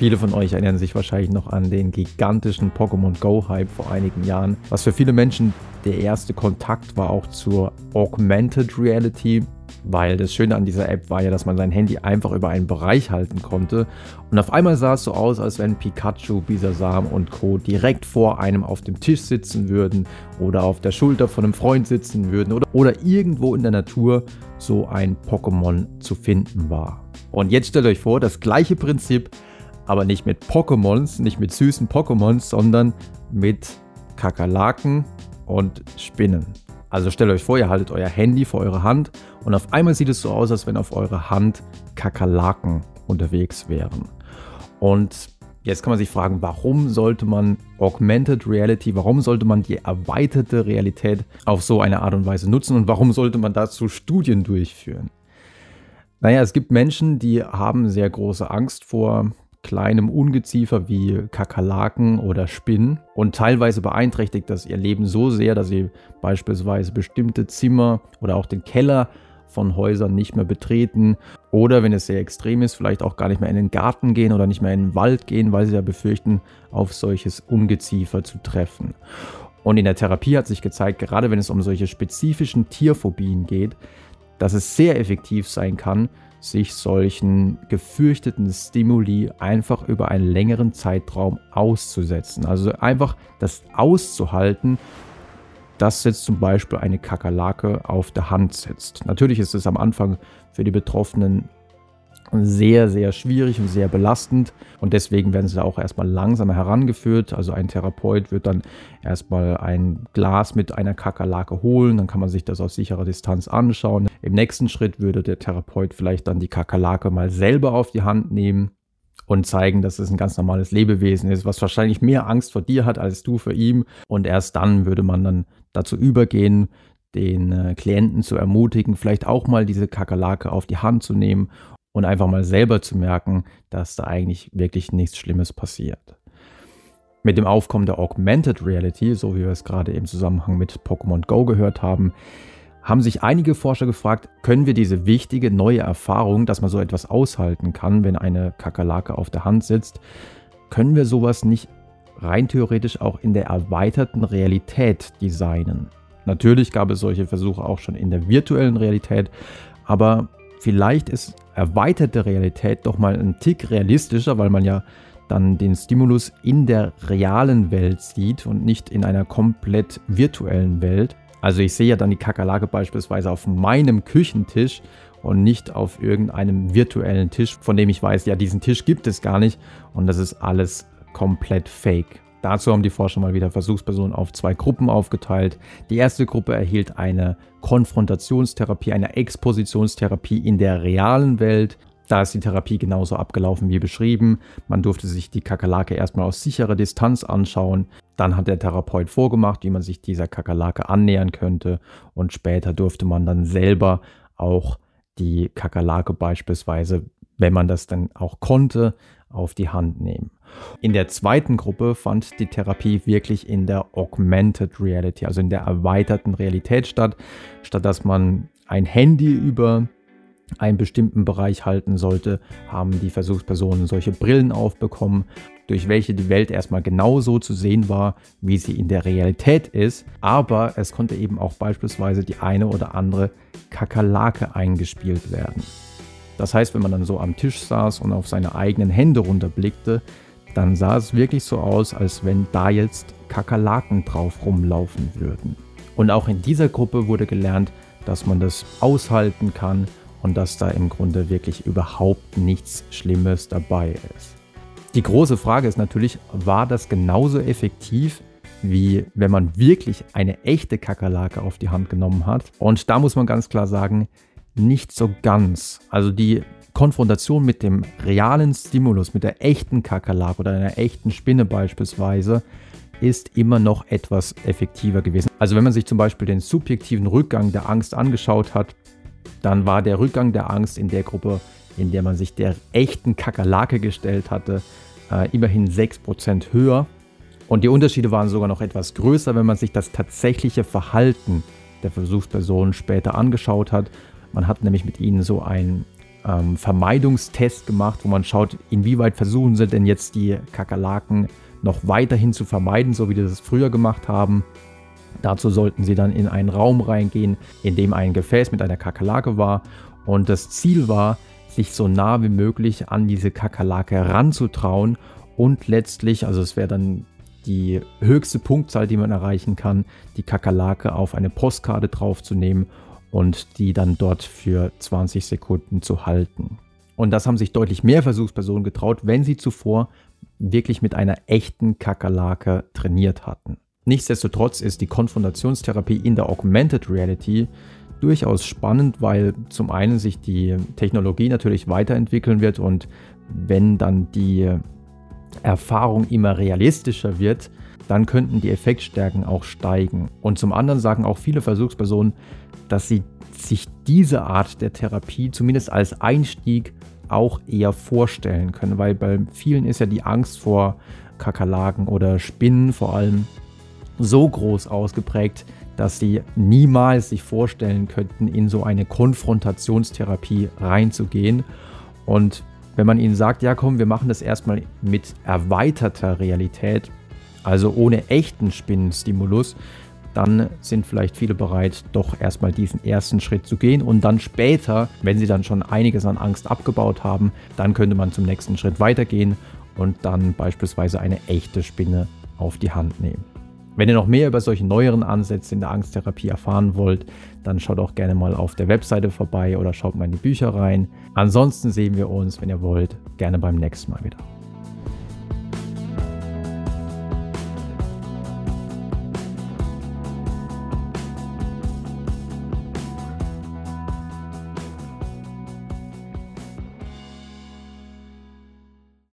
Viele von euch erinnern sich wahrscheinlich noch an den gigantischen Pokémon Go-Hype vor einigen Jahren, was für viele Menschen der erste Kontakt war auch zur Augmented Reality, weil das Schöne an dieser App war ja, dass man sein Handy einfach über einen Bereich halten konnte und auf einmal sah es so aus, als wenn Pikachu, Bisasam und Co. direkt vor einem auf dem Tisch sitzen würden oder auf der Schulter von einem Freund sitzen würden oder, oder irgendwo in der Natur so ein Pokémon zu finden war. Und jetzt stellt euch vor, das gleiche Prinzip, aber nicht mit Pokémons, nicht mit süßen Pokémons, sondern mit Kakerlaken und Spinnen. Also stellt euch vor, ihr haltet euer Handy vor eure Hand und auf einmal sieht es so aus, als wenn auf eurer Hand Kakerlaken unterwegs wären. Und jetzt kann man sich fragen, warum sollte man Augmented Reality, warum sollte man die erweiterte Realität auf so eine Art und Weise nutzen und warum sollte man dazu Studien durchführen? Naja, es gibt Menschen, die haben sehr große Angst vor kleinem Ungeziefer wie Kakerlaken oder Spinnen und teilweise beeinträchtigt das ihr Leben so sehr, dass sie beispielsweise bestimmte Zimmer oder auch den Keller von Häusern nicht mehr betreten oder wenn es sehr extrem ist, vielleicht auch gar nicht mehr in den Garten gehen oder nicht mehr in den Wald gehen, weil sie ja befürchten, auf solches Ungeziefer zu treffen. Und in der Therapie hat sich gezeigt, gerade wenn es um solche spezifischen Tierphobien geht, dass es sehr effektiv sein kann, sich solchen gefürchteten Stimuli einfach über einen längeren Zeitraum auszusetzen. Also einfach das auszuhalten dass jetzt zum Beispiel eine Kakerlake auf der Hand sitzt. Natürlich ist es am Anfang für die Betroffenen sehr, sehr schwierig und sehr belastend und deswegen werden sie da auch erstmal langsamer herangeführt. Also ein Therapeut wird dann erstmal ein Glas mit einer Kakerlake holen, dann kann man sich das aus sicherer Distanz anschauen. Im nächsten Schritt würde der Therapeut vielleicht dann die Kakerlake mal selber auf die Hand nehmen und zeigen, dass es ein ganz normales Lebewesen ist, was wahrscheinlich mehr Angst vor dir hat als du vor ihm. Und erst dann würde man dann dazu übergehen, den äh, Klienten zu ermutigen, vielleicht auch mal diese Kakerlake auf die Hand zu nehmen und einfach mal selber zu merken, dass da eigentlich wirklich nichts Schlimmes passiert. Mit dem Aufkommen der Augmented Reality, so wie wir es gerade im Zusammenhang mit Pokémon Go gehört haben, haben sich einige Forscher gefragt, können wir diese wichtige neue Erfahrung, dass man so etwas aushalten kann, wenn eine Kakerlake auf der Hand sitzt, können wir sowas nicht rein theoretisch auch in der erweiterten Realität designen? Natürlich gab es solche Versuche auch schon in der virtuellen Realität, aber vielleicht ist erweiterte Realität doch mal ein Tick realistischer, weil man ja dann den Stimulus in der realen Welt sieht und nicht in einer komplett virtuellen Welt. Also ich sehe ja dann die Kakerlake beispielsweise auf meinem Küchentisch und nicht auf irgendeinem virtuellen Tisch, von dem ich weiß, ja, diesen Tisch gibt es gar nicht und das ist alles komplett fake. Dazu haben die Forscher mal wieder Versuchspersonen auf zwei Gruppen aufgeteilt. Die erste Gruppe erhielt eine Konfrontationstherapie, eine Expositionstherapie in der realen Welt. Da ist die Therapie genauso abgelaufen wie beschrieben. Man durfte sich die Kakerlake erstmal aus sicherer Distanz anschauen. Dann hat der Therapeut vorgemacht, wie man sich dieser Kakerlake annähern könnte und später durfte man dann selber auch die Kakerlake beispielsweise, wenn man das dann auch konnte, auf die Hand nehmen. In der zweiten Gruppe fand die Therapie wirklich in der Augmented Reality, also in der erweiterten Realität statt, statt dass man ein Handy über einen bestimmten Bereich halten sollte, haben die Versuchspersonen solche Brillen aufbekommen, durch welche die Welt erstmal genau so zu sehen war, wie sie in der Realität ist, aber es konnte eben auch beispielsweise die eine oder andere Kakerlake eingespielt werden. Das heißt, wenn man dann so am Tisch saß und auf seine eigenen Hände runterblickte, dann sah es wirklich so aus, als wenn da jetzt Kakerlaken drauf rumlaufen würden. Und auch in dieser Gruppe wurde gelernt, dass man das aushalten kann und dass da im Grunde wirklich überhaupt nichts Schlimmes dabei ist. Die große Frage ist natürlich, war das genauso effektiv, wie wenn man wirklich eine echte Kakerlake auf die Hand genommen hat? Und da muss man ganz klar sagen, nicht so ganz. Also die Konfrontation mit dem realen Stimulus, mit der echten Kakerlake oder einer echten Spinne beispielsweise, ist immer noch etwas effektiver gewesen. Also wenn man sich zum Beispiel den subjektiven Rückgang der Angst angeschaut hat, dann war der Rückgang der Angst in der Gruppe, in der man sich der echten Kakerlake gestellt hatte, äh, immerhin 6% höher. Und die Unterschiede waren sogar noch etwas größer, wenn man sich das tatsächliche Verhalten der Versuchspersonen später angeschaut hat. Man hat nämlich mit ihnen so ein ähm, Vermeidungstest gemacht, wo man schaut, inwieweit versuchen sie denn jetzt die Kakerlaken noch weiterhin zu vermeiden, so wie sie das früher gemacht haben. Dazu sollten sie dann in einen Raum reingehen, in dem ein Gefäß mit einer Kakerlake war. Und das Ziel war, sich so nah wie möglich an diese Kakerlake ranzutrauen und letztlich, also es wäre dann die höchste Punktzahl, die man erreichen kann, die Kakerlake auf eine Postkarte draufzunehmen und die dann dort für 20 Sekunden zu halten. Und das haben sich deutlich mehr Versuchspersonen getraut, wenn sie zuvor wirklich mit einer echten Kakerlake trainiert hatten. Nichtsdestotrotz ist die Konfrontationstherapie in der Augmented Reality durchaus spannend, weil zum einen sich die Technologie natürlich weiterentwickeln wird und wenn dann die Erfahrung immer realistischer wird, dann könnten die Effektstärken auch steigen. Und zum anderen sagen auch viele Versuchspersonen, dass sie sich diese Art der Therapie zumindest als Einstieg auch eher vorstellen können, weil bei vielen ist ja die Angst vor Kakerlaken oder Spinnen vor allem so groß ausgeprägt, dass sie niemals sich vorstellen könnten, in so eine Konfrontationstherapie reinzugehen. Und wenn man ihnen sagt, ja komm, wir machen das erstmal mit erweiterter Realität, also ohne echten Spinnenstimulus, dann sind vielleicht viele bereit, doch erstmal diesen ersten Schritt zu gehen und dann später, wenn sie dann schon einiges an Angst abgebaut haben, dann könnte man zum nächsten Schritt weitergehen und dann beispielsweise eine echte Spinne auf die Hand nehmen. Wenn ihr noch mehr über solche neueren Ansätze in der Angsttherapie erfahren wollt, dann schaut auch gerne mal auf der Webseite vorbei oder schaut mal in die Bücher rein. Ansonsten sehen wir uns, wenn ihr wollt, gerne beim nächsten Mal wieder.